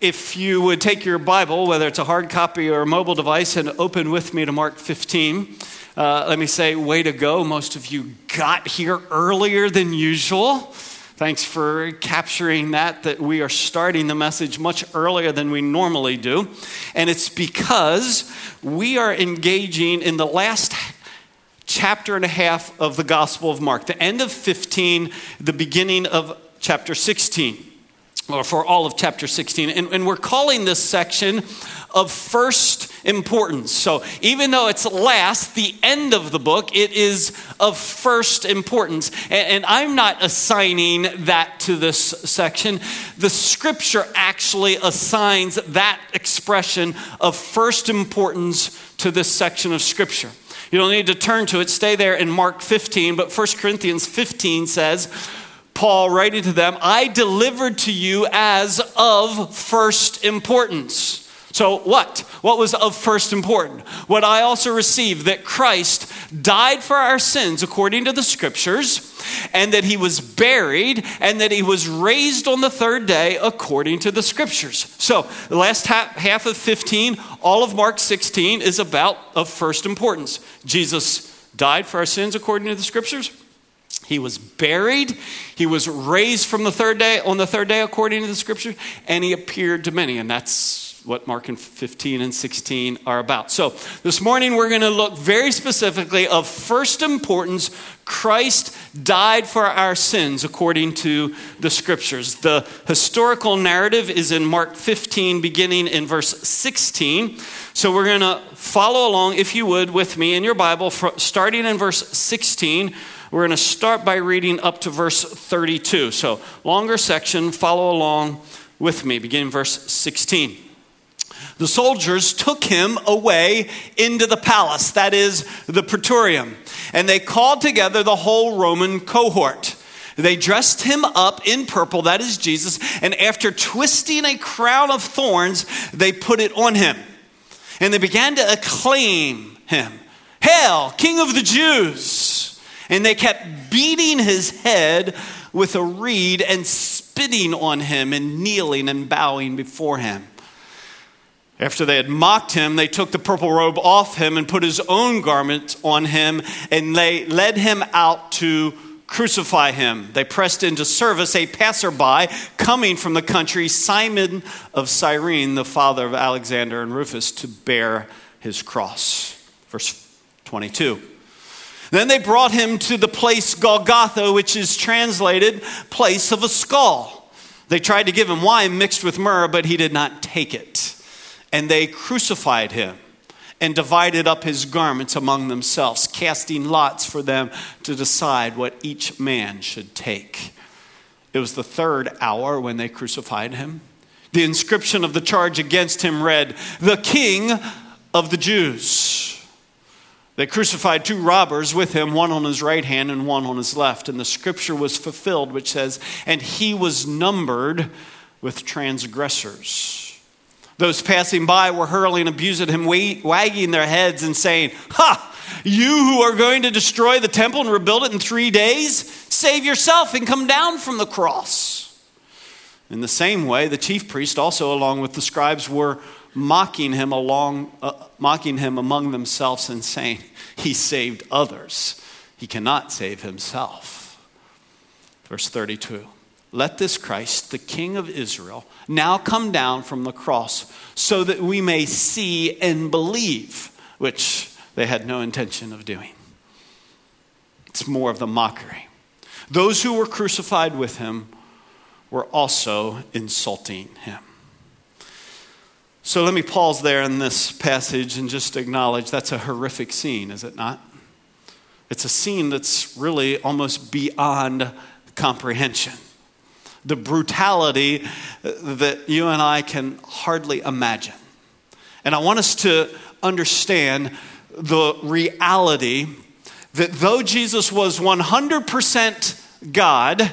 If you would take your Bible, whether it's a hard copy or a mobile device, and open with me to Mark 15, uh, let me say, way to go. Most of you got here earlier than usual. Thanks for capturing that, that we are starting the message much earlier than we normally do. And it's because we are engaging in the last chapter and a half of the Gospel of Mark, the end of 15, the beginning of chapter 16 or for all of chapter 16. And, and, we're calling this section of first importance. So even though it's last, the end of the book, it is of first importance. And, and I'm not assigning that to this section. The scripture actually assigns that expression of first importance to this section of scripture. You don't need to turn to it, stay there in Mark 15, but 1 Corinthians 15 says, Paul writing to them, I delivered to you as of first importance. So, what? What was of first importance? What I also received that Christ died for our sins according to the scriptures, and that he was buried, and that he was raised on the third day according to the scriptures. So, the last half of 15, all of Mark 16 is about of first importance. Jesus died for our sins according to the scriptures. He was buried. He was raised from the third day, on the third day, according to the scripture, and he appeared to many. And that's what Mark and 15 and 16 are about. So this morning we're going to look very specifically of first importance. Christ died for our sins according to the scriptures. The historical narrative is in Mark 15, beginning in verse 16. So we're going to follow along, if you would, with me in your Bible, starting in verse 16 we're going to start by reading up to verse 32. So, longer section, follow along with me, beginning verse 16. The soldiers took him away into the palace, that is, the praetorium, and they called together the whole Roman cohort. They dressed him up in purple, that is Jesus, and after twisting a crown of thorns, they put it on him. And they began to acclaim him Hail, King of the Jews! And they kept beating his head with a reed and spitting on him and kneeling and bowing before him. After they had mocked him, they took the purple robe off him and put his own garment on him, and they led him out to crucify him. They pressed into service a passerby coming from the country, Simon of Cyrene, the father of Alexander and Rufus, to bear his cross. Verse 22. Then they brought him to the place Golgotha, which is translated place of a skull. They tried to give him wine mixed with myrrh, but he did not take it. And they crucified him and divided up his garments among themselves, casting lots for them to decide what each man should take. It was the third hour when they crucified him. The inscription of the charge against him read, The King of the Jews. They crucified two robbers with him, one on his right hand and one on his left. And the scripture was fulfilled, which says, And he was numbered with transgressors. Those passing by were hurling abuse at him, wagging their heads and saying, Ha! You who are going to destroy the temple and rebuild it in three days, save yourself and come down from the cross. In the same way, the chief priest, also along with the scribes, were mocking him along, uh, mocking him among themselves and saying, "He saved others; he cannot save himself." Verse thirty-two. Let this Christ, the King of Israel, now come down from the cross so that we may see and believe, which they had no intention of doing. It's more of the mockery. Those who were crucified with him were also insulting him. So let me pause there in this passage and just acknowledge that's a horrific scene, is it not? It's a scene that's really almost beyond comprehension. The brutality that you and I can hardly imagine. And I want us to understand the reality that though Jesus was 100% God,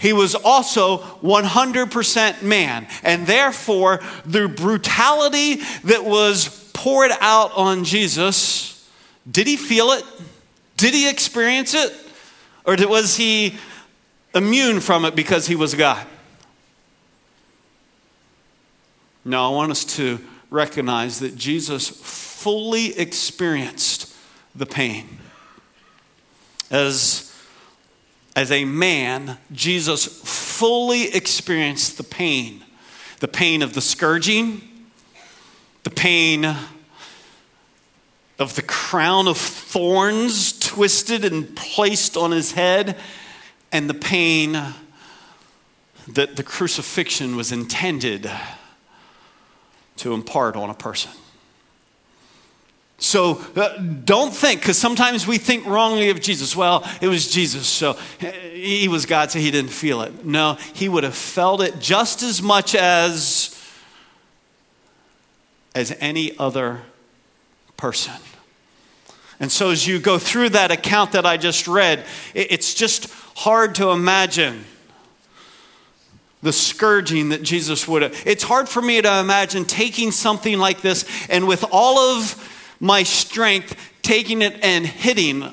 he was also 100% man. And therefore, the brutality that was poured out on Jesus, did he feel it? Did he experience it? Or was he immune from it because he was God? No, I want us to recognize that Jesus fully experienced the pain. As, as a man, Jesus fully experienced the pain the pain of the scourging, the pain of the crown of thorns twisted and placed on his head, and the pain that the crucifixion was intended to impart on a person. So uh, don't think, because sometimes we think wrongly of Jesus. Well, it was Jesus, so he was God, so he didn't feel it. No, he would have felt it just as much as, as any other person. And so as you go through that account that I just read, it's just hard to imagine the scourging that Jesus would have. It's hard for me to imagine taking something like this and with all of my strength taking it and hitting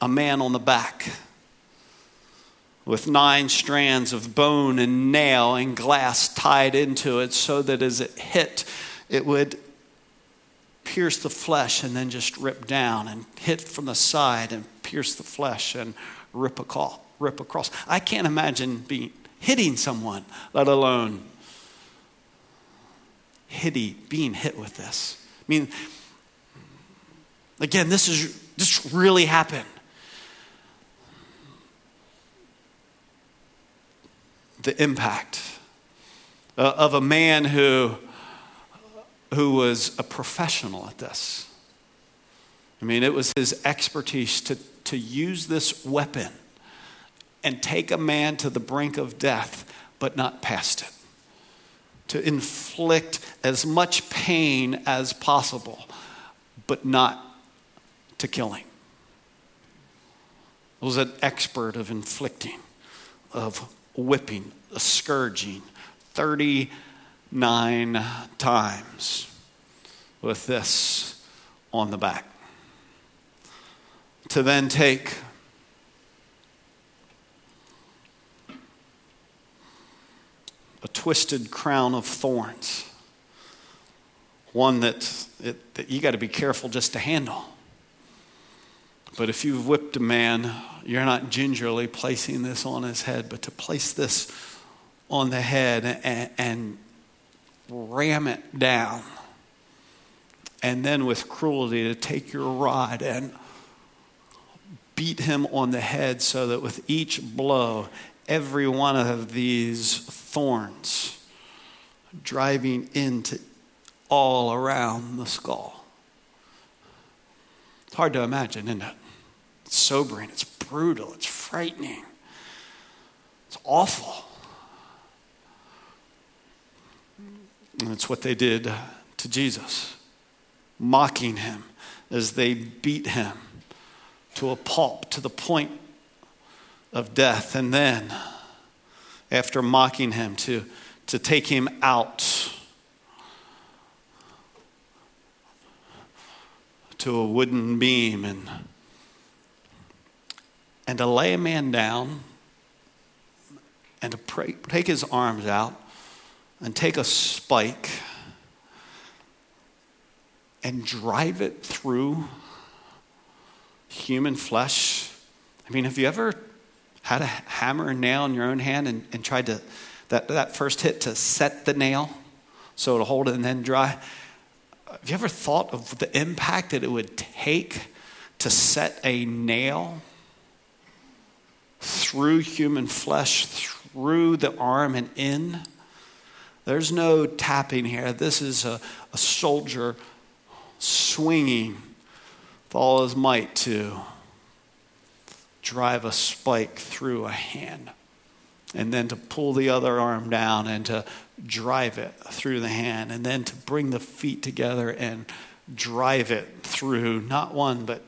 a man on the back with nine strands of bone and nail and glass tied into it so that as it hit, it would pierce the flesh and then just rip down and hit from the side and pierce the flesh and rip across. Rip across. I can't imagine being hitting someone, let alone hitty, being hit with this. I mean, Again, this is this really happened. The impact uh, of a man who, who was a professional at this. I mean, it was his expertise to, to use this weapon and take a man to the brink of death, but not past it. To inflict as much pain as possible, but not to killing. Was an expert of inflicting, of whipping, a scourging 39 times with this on the back. To then take a twisted crown of thorns, one that, it, that you got to be careful just to handle but if you've whipped a man, you're not gingerly placing this on his head, but to place this on the head and, and ram it down. And then with cruelty to take your rod and beat him on the head so that with each blow, every one of these thorns driving into all around the skull. It's hard to imagine, isn't it? It's sobering, it's brutal, it's frightening, it's awful. And it's what they did to Jesus, mocking him as they beat him to a pulp, to the point of death. And then, after mocking him, to, to take him out to a wooden beam and and to lay a man down and to pray, take his arms out and take a spike and drive it through human flesh. I mean, have you ever had a hammer and nail in your own hand and, and tried to, that, that first hit to set the nail so to hold it and then dry? Have you ever thought of the impact that it would take to set a nail through human flesh, through the arm and in. There's no tapping here. This is a, a soldier swinging with all his might to drive a spike through a hand and then to pull the other arm down and to drive it through the hand and then to bring the feet together and drive it through not one but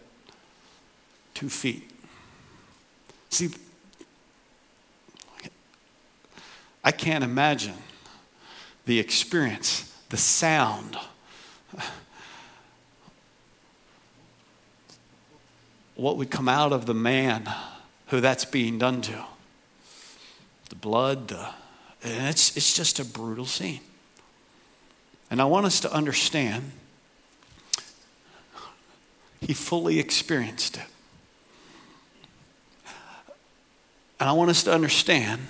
two feet. See, I can't imagine the experience, the sound. What would come out of the man who that's being done to? The blood, the, and it's, it's just a brutal scene. And I want us to understand he fully experienced it. And I want us to understand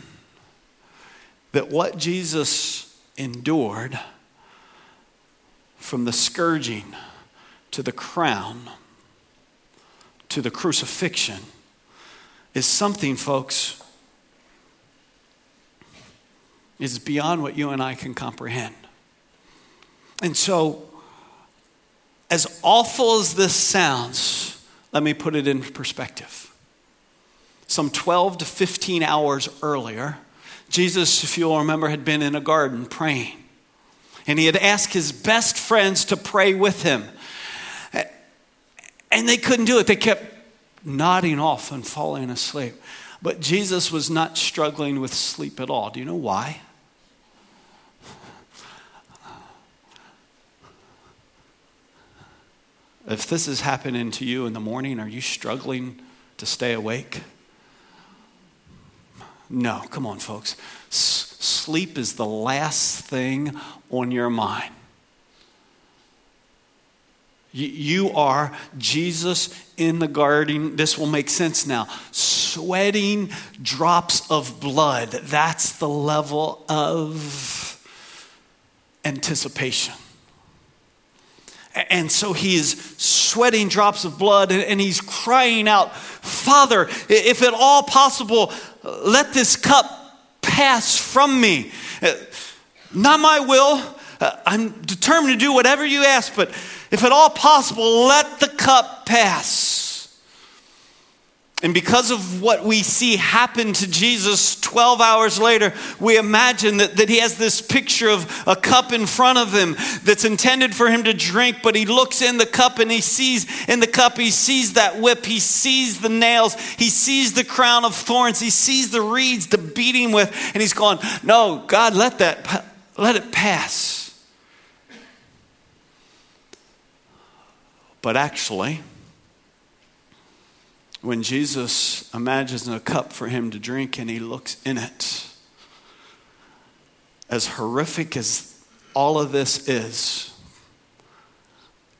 that what Jesus endured from the scourging to the crown to the crucifixion is something, folks, is beyond what you and I can comprehend. And so, as awful as this sounds, let me put it in perspective. Some 12 to 15 hours earlier, Jesus, if you'll remember, had been in a garden praying. And he had asked his best friends to pray with him. And they couldn't do it. They kept nodding off and falling asleep. But Jesus was not struggling with sleep at all. Do you know why? If this is happening to you in the morning, are you struggling to stay awake? No, come on, folks. Sleep is the last thing on your mind. You are Jesus in the garden. This will make sense now. Sweating drops of blood. That's the level of anticipation. And so he is sweating drops of blood and he's crying out, Father, if at all possible, let this cup pass from me. Uh, not my will. Uh, I'm determined to do whatever you ask, but if at all possible, let the cup pass. And because of what we see happen to Jesus 12 hours later, we imagine that, that he has this picture of a cup in front of him that's intended for him to drink, but he looks in the cup and he sees in the cup, he sees that whip, he sees the nails, he sees the crown of thorns, he sees the reeds to beat him with, and he's going, No, God, let that, let it pass. But actually, when Jesus imagines a cup for him to drink and he looks in it, as horrific as all of this is,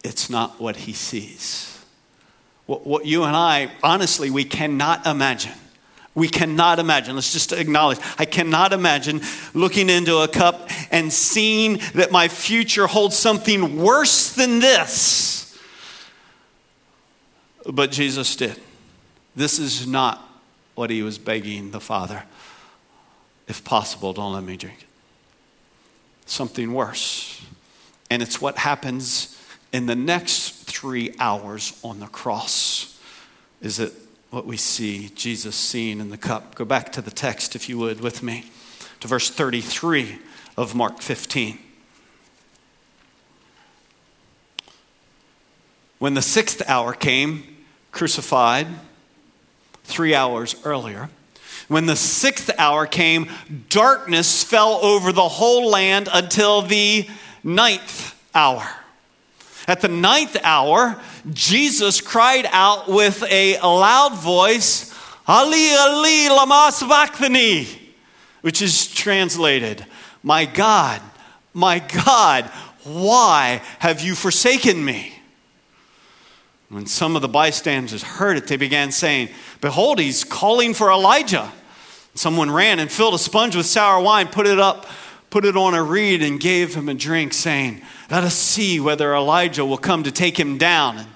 it's not what he sees. What, what, you and I, honestly, we cannot imagine. We cannot imagine. Let's just acknowledge. I cannot imagine looking into a cup and seeing that my future holds something worse than this. But Jesus did. This is not what he was begging the Father. If possible, don't let me drink it. Something worse. And it's what happens in the next three hours on the cross. Is it what we see Jesus seeing in the cup? Go back to the text, if you would, with me, to verse 33 of Mark 15. When the sixth hour came, crucified, three hours earlier. When the sixth hour came, darkness fell over the whole land until the ninth hour. At the ninth hour, Jesus cried out with a loud voice, Ali, Ali, lama sabachthani, which is translated, My God, my God, why have you forsaken me? When some of the bystanders heard it, they began saying, Behold, he's calling for Elijah. Someone ran and filled a sponge with sour wine, put it up, put it on a reed, and gave him a drink, saying, Let us see whether Elijah will come to take him down. And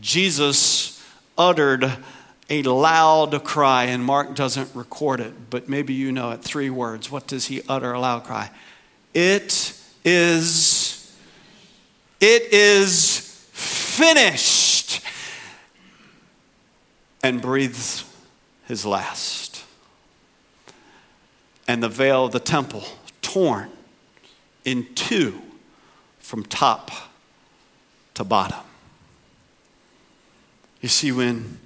Jesus uttered a loud cry, and Mark doesn't record it, but maybe you know it. Three words. What does he utter a loud cry? It is, it is finished and breathes his last. And the veil of the temple torn in two from top to bottom. You see, when,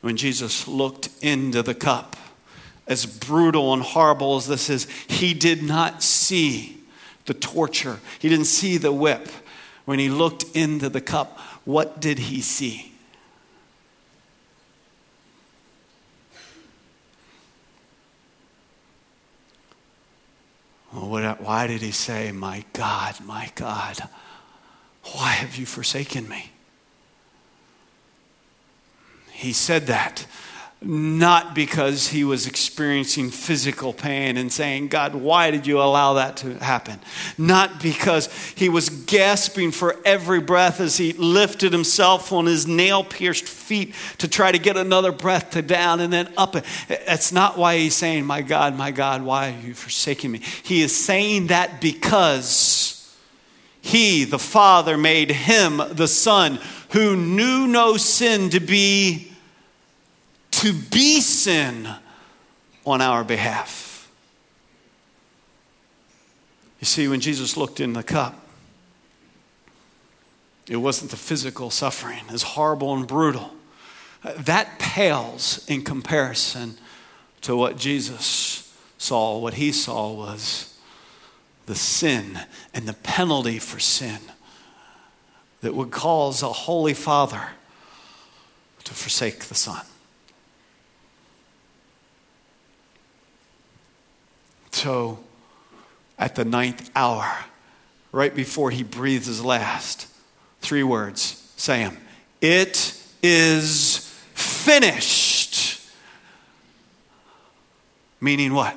when Jesus looked into the cup, as brutal and horrible as this is, he did not see the torture. He didn't see the whip. When he looked into the cup, what did he see? Why did he say, My God, my God, why have you forsaken me? He said that not because he was experiencing physical pain and saying, God, why did you allow that to happen? Not because he was gasping for every breath as he lifted himself on his nail pierced feet to try to get another breath to down and then up. That's not why he's saying, My God, my God, why are you forsaking me? He is saying that because he, the Father, made him, the Son, who knew no sin, to be to be sin on our behalf. You see, when Jesus looked in the cup, it wasn't the physical suffering, as horrible and brutal. That pales in comparison to what Jesus saw. What he saw was the sin and the penalty for sin that would cause a holy father to forsake the son. So, at the ninth hour, right before he breathes his last, three words Sam, It is finished. Meaning what?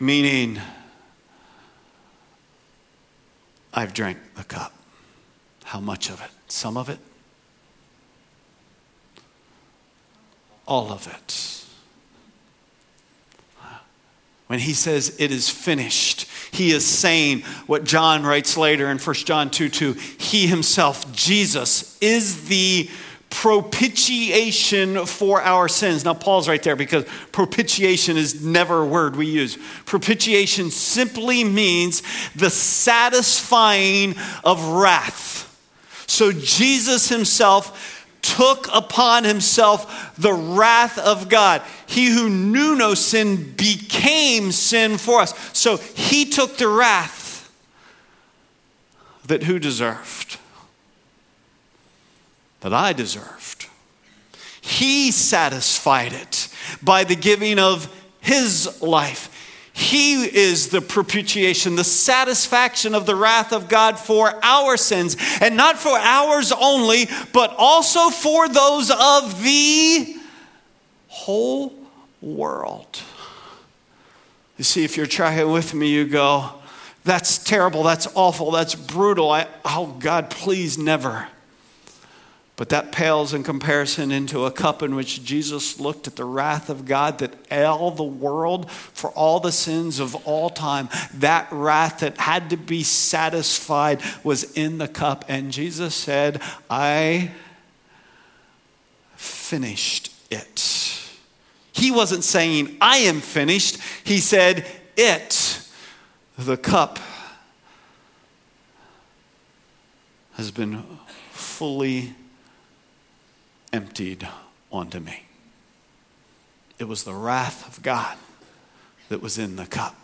Meaning, I've drank the cup. How much of it? Some of it? All of it. When he says it is finished, he is saying what John writes later in 1 John 2 2. He himself, Jesus, is the propitiation for our sins. Now, Paul's right there because propitiation is never a word we use. Propitiation simply means the satisfying of wrath. So, Jesus himself took upon himself the wrath of God. He who knew no sin became sin for us. So he took the wrath that who deserved? That I deserved. He satisfied it by the giving of his life. He is the propitiation, the satisfaction of the wrath of God for our sins, and not for ours only, but also for those of the whole world. You see, if you're trying with me, you go, that's terrible, that's awful, that's brutal. I, oh, God, please never. But that pales in comparison into a cup in which Jesus looked at the wrath of God that all the world, for all the sins of all time, that wrath that had to be satisfied was in the cup. And Jesus said, I finished it. He wasn't saying, I am finished. He said, It, the cup, has been fully emptied onto me. It was the wrath of God that was in the cup.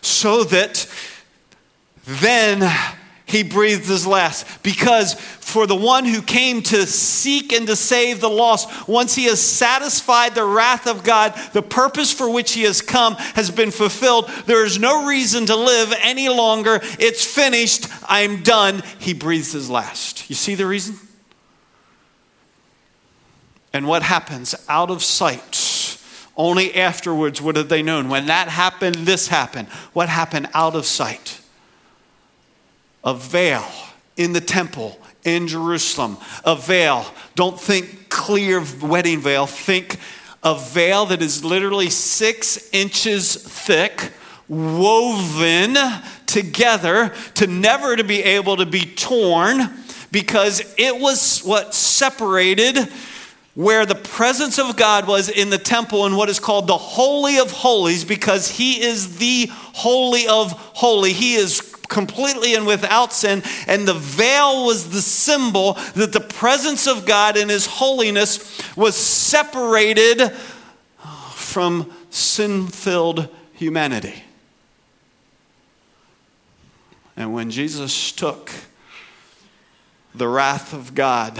So that then he breathed his last. Because for the one who came to seek and to save the lost, once he has satisfied the wrath of God, the purpose for which he has come has been fulfilled. There is no reason to live any longer. It's finished. I'm done. He breathes his last. You see the reason? And what happens out of sight? Only afterwards would have they known. When that happened, this happened. What happened out of sight? A veil in the temple in Jerusalem. A veil. Don't think clear wedding veil. Think a veil that is literally six inches thick, woven together to never to be able to be torn because it was what separated where the presence of God was in the temple in what is called the Holy of Holies because he is the Holy of Holy. He is completely and without sin. And the veil was the symbol that the presence of God in his holiness was separated from sin filled humanity. And when Jesus took the wrath of God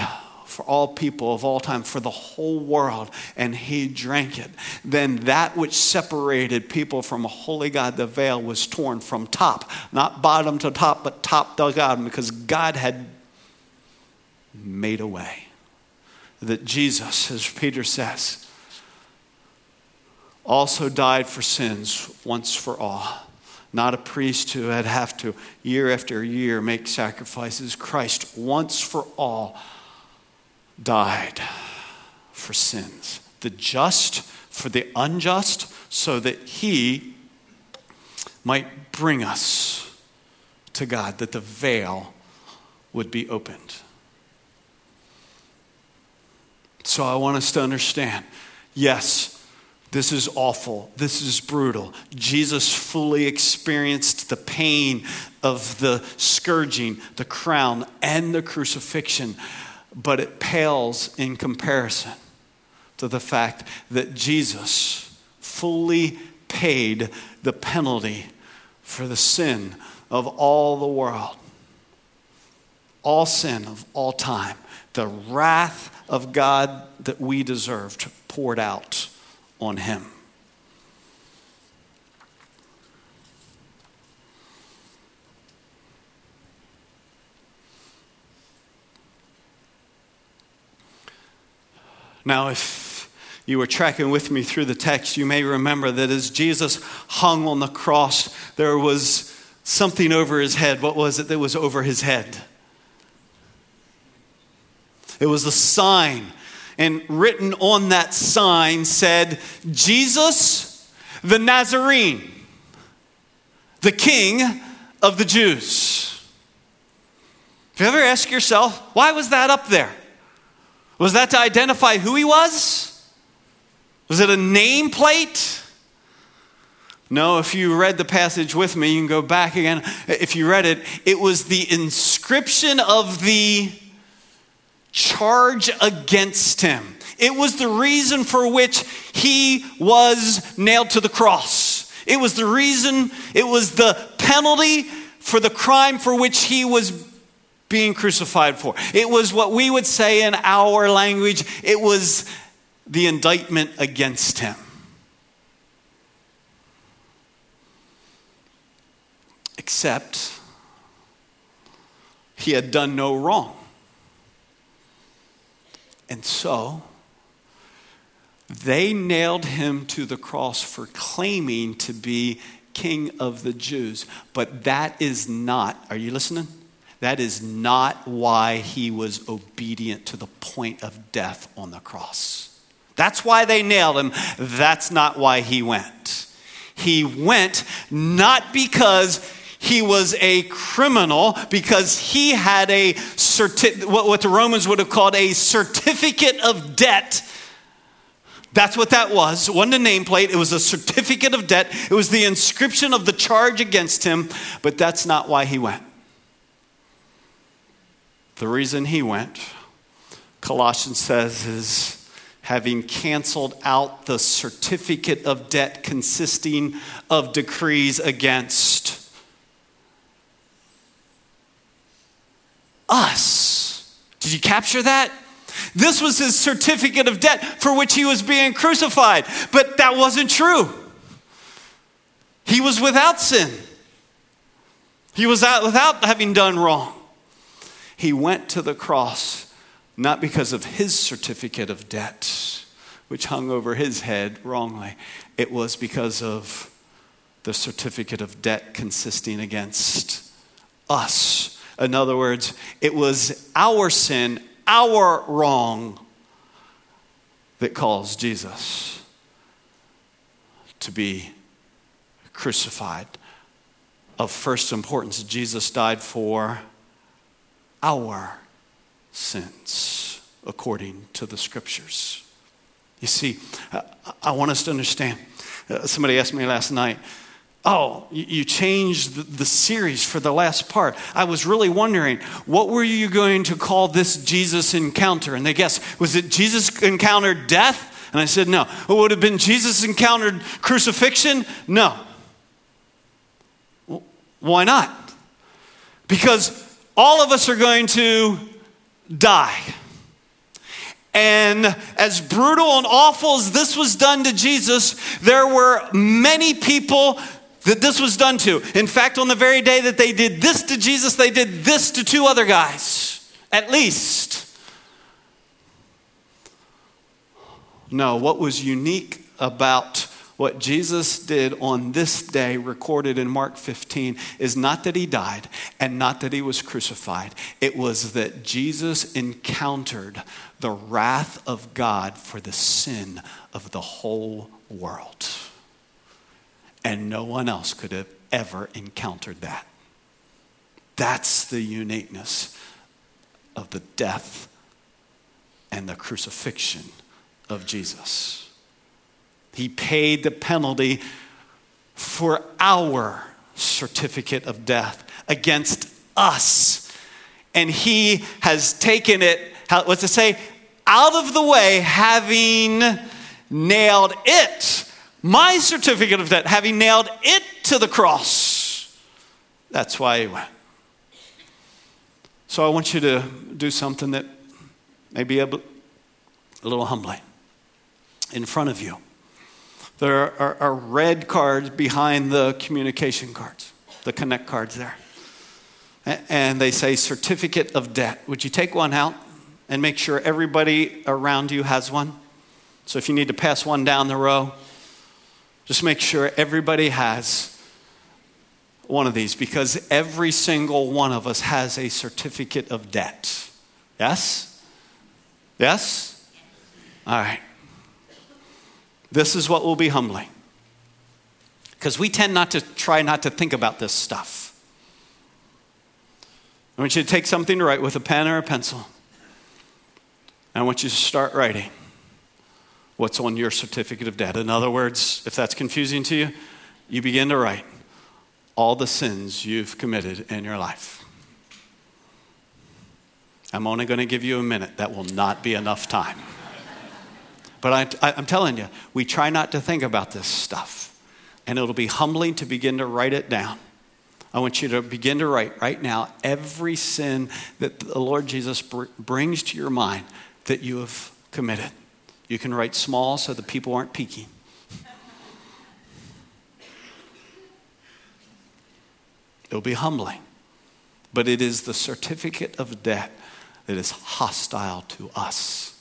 for all people of all time, for the whole world, and he drank it. Then that which separated people from a holy God, the veil, was torn from top, not bottom to top, but top to bottom, because God had made a way. That Jesus, as Peter says, also died for sins once for all. Not a priest who had have to year after year make sacrifices. Christ once for all died for sins, the just for the unjust, so that he might bring us to God, that the veil would be opened. So I want us to understand yes, this is awful. This is brutal. Jesus fully experienced the pain of the scourging, the crown, and the crucifixion but it pales in comparison to the fact that Jesus fully paid the penalty for the sin of all the world, all sin of all time, the wrath of God that we deserved poured out on him. Now, if you were tracking with me through the text, you may remember that as Jesus hung on the cross, there was something over his head. What was it that was over his head? It was a sign. And written on that sign said, Jesus the Nazarene, the King of the Jews. Have you ever asked yourself, why was that up there? Was that to identify who he was? Was it a nameplate? No, if you read the passage with me, you can go back again. If you read it, it was the inscription of the charge against him. It was the reason for which he was nailed to the cross. It was the reason, it was the penalty for the crime for which he was being crucified for. It was what we would say in our language, it was the indictment against him. Except he had done no wrong. And so, they nailed him to the cross for claiming to be king of the Jews. But that is not, are you listening? That is not why he was obedient to the point of death on the cross. That's why they nailed him. That's not why he went. He went not because he was a criminal, because he had a certi- what the Romans would have called a certificate of debt. That's what that was. It wasn't a nameplate, it was a certificate of debt. It was the inscription of the charge against him, but that's not why he went. The reason he went, Colossians says, is having canceled out the certificate of debt consisting of decrees against us. Did you capture that? This was his certificate of debt for which he was being crucified. But that wasn't true. He was without sin, he was out without having done wrong. He went to the cross not because of his certificate of debt, which hung over his head wrongly. It was because of the certificate of debt consisting against us. In other words, it was our sin, our wrong, that caused Jesus to be crucified. Of first importance, Jesus died for our sins according to the scriptures. You see, I want us to understand. Uh, somebody asked me last night, Oh, you changed the series for the last part. I was really wondering, what were you going to call this Jesus encounter? And they guessed, was it Jesus encountered death? And I said, no. It would have been Jesus encountered crucifixion? No. Why not? Because all of us are going to die. And as brutal and awful as this was done to Jesus, there were many people that this was done to. In fact, on the very day that they did this to Jesus, they did this to two other guys, at least. No, what was unique about what Jesus did on this day, recorded in Mark 15, is not that he died and not that he was crucified. It was that Jesus encountered the wrath of God for the sin of the whole world. And no one else could have ever encountered that. That's the uniqueness of the death and the crucifixion of Jesus. He paid the penalty for our certificate of death against us. And he has taken it, what's it say? Out of the way, having nailed it my certificate of debt, having nailed it to the cross. That's why he went. So I want you to do something that may be a, a little humbling. In front of you, there are, are red cards behind the communication cards, the connect cards there. And they say certificate of debt. Would you take one out and make sure everybody around you has one? So if you need to pass one down the row, just make sure everybody has one of these because every single one of us has a certificate of debt. Yes? Yes? All right. This is what will be humbling. Because we tend not to try not to think about this stuff. I want you to take something to write with a pen or a pencil. I want you to start writing what's on your certificate of debt. In other words, if that's confusing to you, you begin to write all the sins you've committed in your life. I'm only going to give you a minute. That will not be enough time. But I, am telling you, we try not to think about this stuff. And it'll be humbling to begin to write it down. I want you to begin to write right now every sin that the Lord Jesus br- brings to your mind that you have committed. You can write small so the people aren't peeking. It'll be humbling, but it is the certificate of debt that is hostile to us.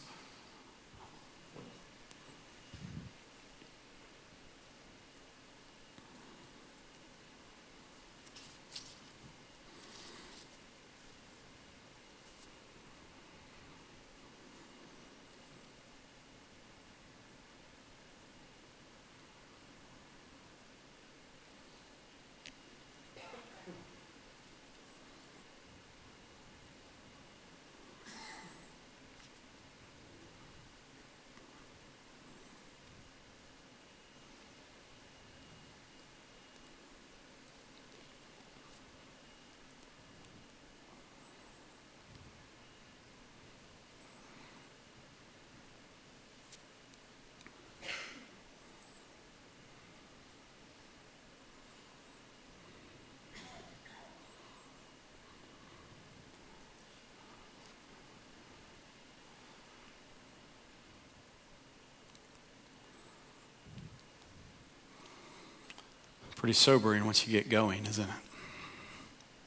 Pretty sobering once you get going, isn't it?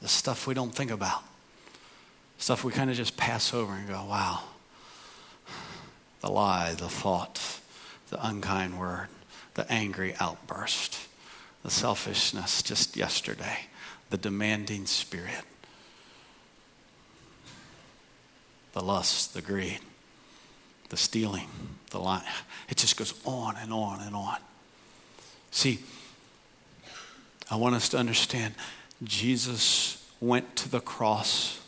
The stuff we don't think about, stuff we kind of just pass over and go, wow. The lie, the thought, the unkind word, the angry outburst, the selfishness just yesterday, the demanding spirit, the lust, the greed, the stealing, the lying. It just goes on and on and on. See, I want us to understand Jesus went to the cross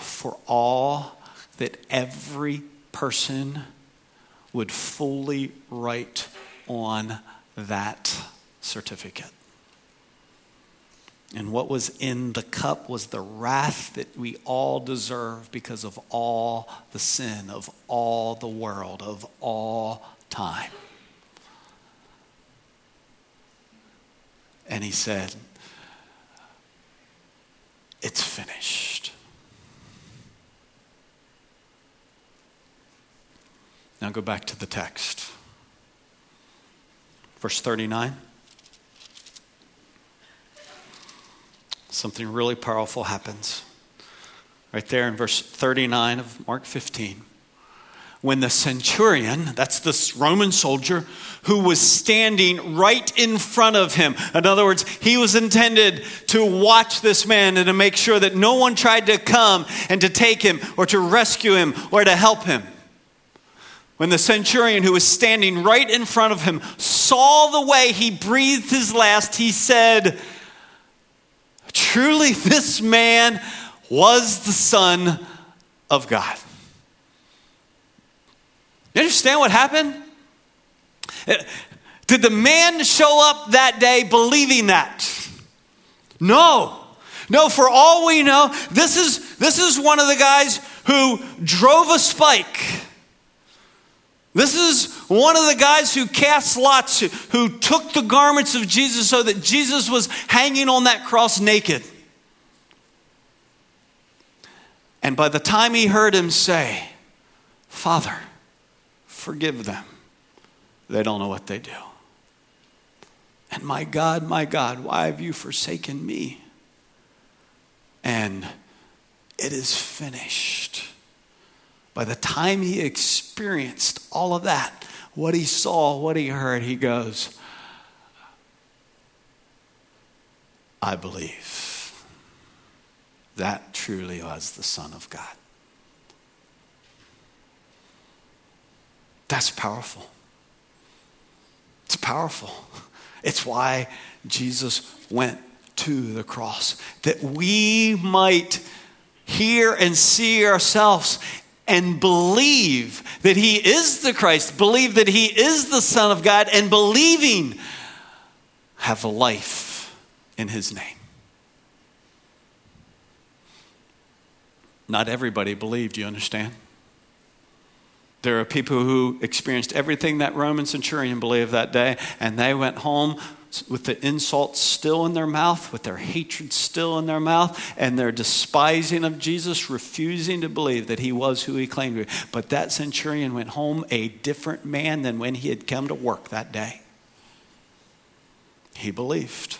for all that every person would fully write on that certificate. And what was in the cup was the wrath that we all deserve because of all the sin of all the world, of all time. And he said, It's finished. Now go back to the text. Verse 39. Something really powerful happens. Right there in verse 39 of Mark 15 when the centurion, that's this Roman soldier, who was standing right in front of him. In other words, he was intended to watch this man and to make sure that no one tried to come and to take him or to rescue him or to help him. When the centurion, who was standing right in front of him, saw the way he breathed his last, he said, Truly, this man was the Son of God. You understand what happened? Did the man show up that day believing that? No. No, for all we know, this is, this is one of the guys who drove a spike. This is one of the guys who cast lots, who took the garments of Jesus so that Jesus was hanging on that cross naked. And by the time he heard him say, Father, forgive them. They don't know what they do. And my God, my God, why have you forsaken me? And it is finished. By the time he experienced all of that, what he saw, what he heard, he goes, I believe that truly was the Son of God. That's powerful. It's powerful. It's why Jesus went to the cross, that we might hear and see ourselves and believe that He is the Christ, believe that He is the Son of God, and believing have life in His name. Not everybody believed, you understand? There are people who experienced everything that Roman centurion believed that day, and they went home with the insults still in their mouth, with their hatred still in their mouth, and their despising of Jesus, refusing to believe that he was who he claimed to be. But that centurion went home a different man than when he had come to work that day. He believed.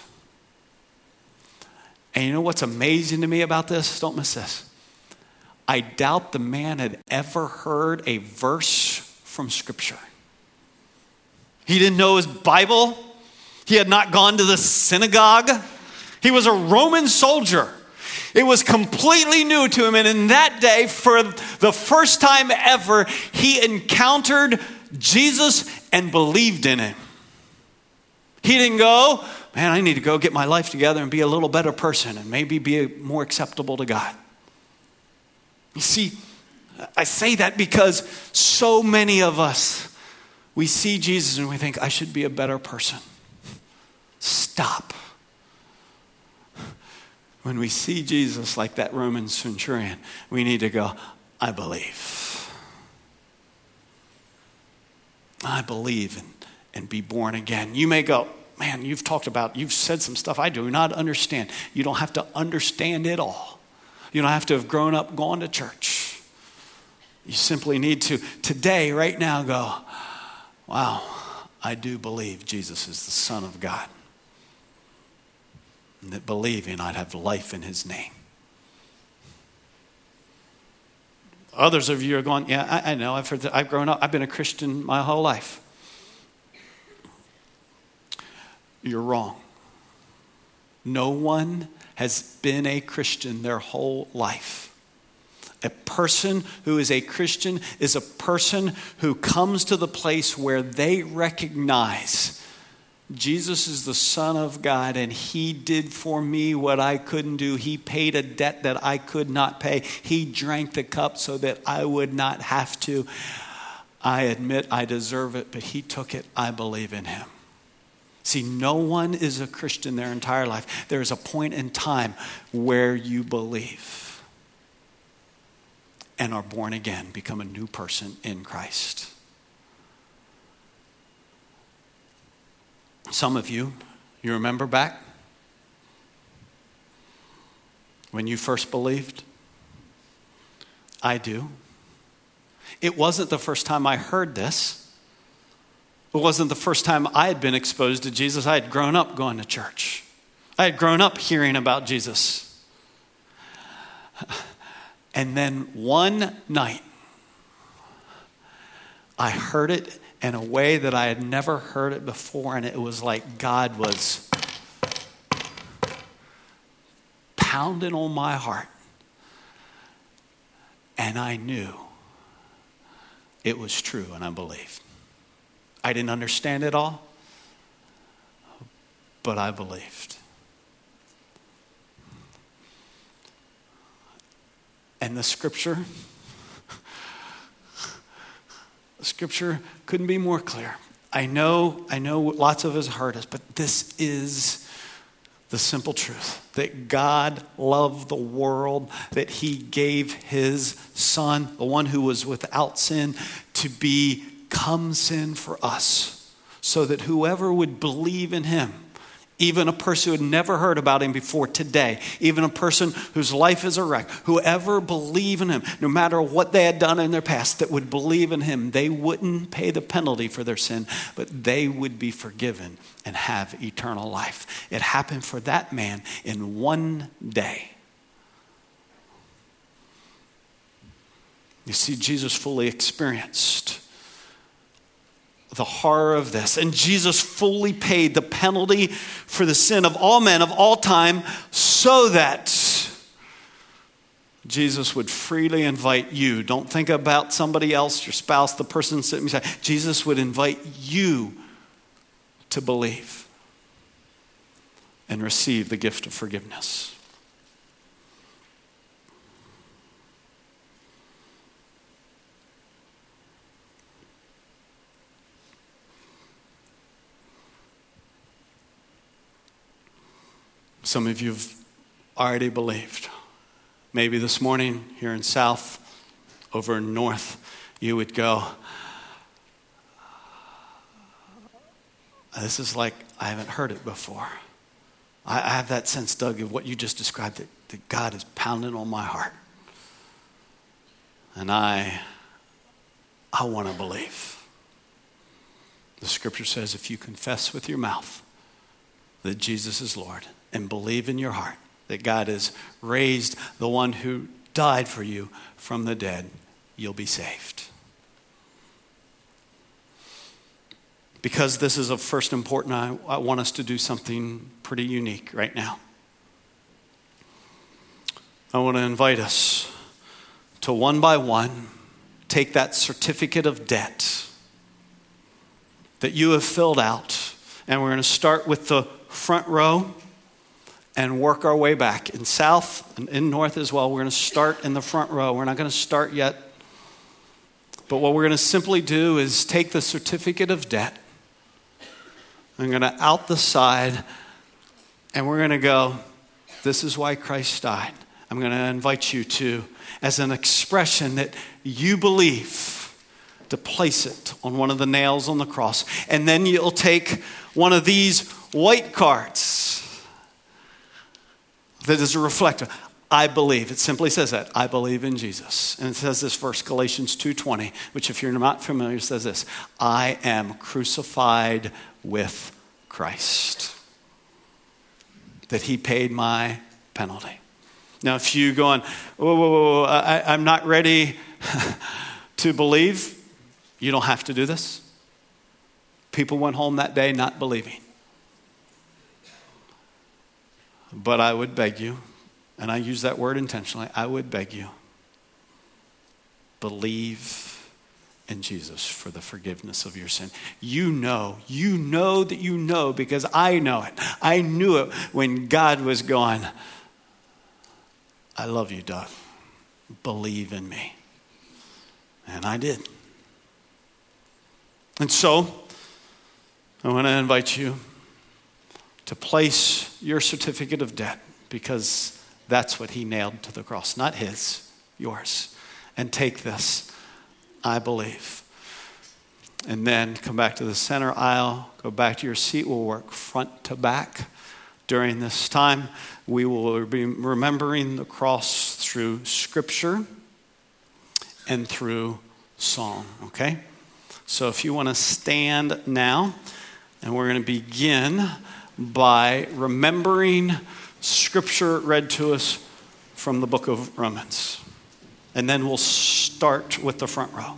And you know what's amazing to me about this? Don't miss this. I doubt the man had ever heard a verse from Scripture. He didn't know his Bible, he had not gone to the synagogue. He was a Roman soldier. It was completely new to him. And in that day, for the first time ever, he encountered Jesus and believed in him. He didn't go, man, I need to go get my life together and be a little better person and maybe be more acceptable to God. You see, I say that because so many of us, we see Jesus and we think, I should be a better person. Stop. When we see Jesus like that Roman centurion, we need to go, I believe. I believe and, and be born again. You may go, man, you've talked about, you've said some stuff I do not understand. You don't have to understand it all. You don't have to have grown up going to church. You simply need to, today, right now, go, wow, I do believe Jesus is the Son of God. And that believing I'd have life in his name. Others of you are going, yeah, I, I know, I've heard that, I've grown up, I've been a Christian my whole life. You're wrong. No one has been a Christian their whole life. A person who is a Christian is a person who comes to the place where they recognize Jesus is the Son of God and He did for me what I couldn't do. He paid a debt that I could not pay. He drank the cup so that I would not have to. I admit I deserve it, but He took it. I believe in Him. See, no one is a Christian their entire life. There is a point in time where you believe and are born again, become a new person in Christ. Some of you, you remember back when you first believed? I do. It wasn't the first time I heard this. It wasn't the first time I had been exposed to Jesus. I had grown up going to church, I had grown up hearing about Jesus. And then one night, I heard it in a way that I had never heard it before, and it was like God was pounding on my heart. And I knew it was true, and I believed. I didn't understand it all, but I believed. And the scripture, the scripture couldn't be more clear. I know, I know lots of us heard us, but this is the simple truth that God loved the world, that He gave His Son, the one who was without sin, to become sin for us, so that whoever would believe in Him, even a person who had never heard about him before today, even a person whose life is a wreck, whoever believe in him, no matter what they had done in their past, that would believe in him, they wouldn't pay the penalty for their sin, but they would be forgiven and have eternal life. It happened for that man in one day. You see, Jesus fully experienced the horror of this. And Jesus fully paid the penalty for the sin of all men of all time so that Jesus would freely invite you. Don't think about somebody else, your spouse, the person sitting beside. Jesus would invite you to believe and receive the gift of forgiveness. Some of you have already believed. Maybe this morning here in South, over North, you would go, This is like I haven't heard it before. I, I have that sense, Doug, of what you just described that, that God is pounding on my heart. And I, I want to believe. The scripture says if you confess with your mouth that Jesus is Lord and believe in your heart that God has raised the one who died for you from the dead, you'll be saved. Because this is of first importance, I, I want us to do something pretty unique right now. I want to invite us to one by one take that certificate of debt that you have filled out, and we're going to start with the front row and work our way back. In south and in north as well, we're going to start in the front row. We're not going to start yet. But what we're going to simply do is take the certificate of debt. I'm going to out the side, and we're going to go, This is why Christ died. I'm going to invite you to, as an expression that you believe, to place it on one of the nails on the cross. And then you'll take one of these white cards that is a reflector. I believe. It simply says that. I believe in Jesus. And it says this verse, Galatians 2:20, which if you're not familiar, says this: I am crucified with Christ. That he paid my penalty. Now, if you go on, whoa, whoa, whoa, I, I'm not ready to believe, you don't have to do this. People went home that day not believing. But I would beg you, and I use that word intentionally, I would beg you, believe in Jesus for the forgiveness of your sin. You know, you know that you know because I know it. I knew it when God was gone. I love you, Doug. Believe in me. And I did. And so, I want to invite you to place your certificate of debt because that's what he nailed to the cross, not his, yours. And take this, I believe. And then come back to the center aisle, go back to your seat. We'll work front to back. During this time, we will be remembering the cross through Scripture and through song, okay? So if you want to stand now, and we're going to begin by remembering scripture read to us from the book of Romans. And then we'll start with the front row.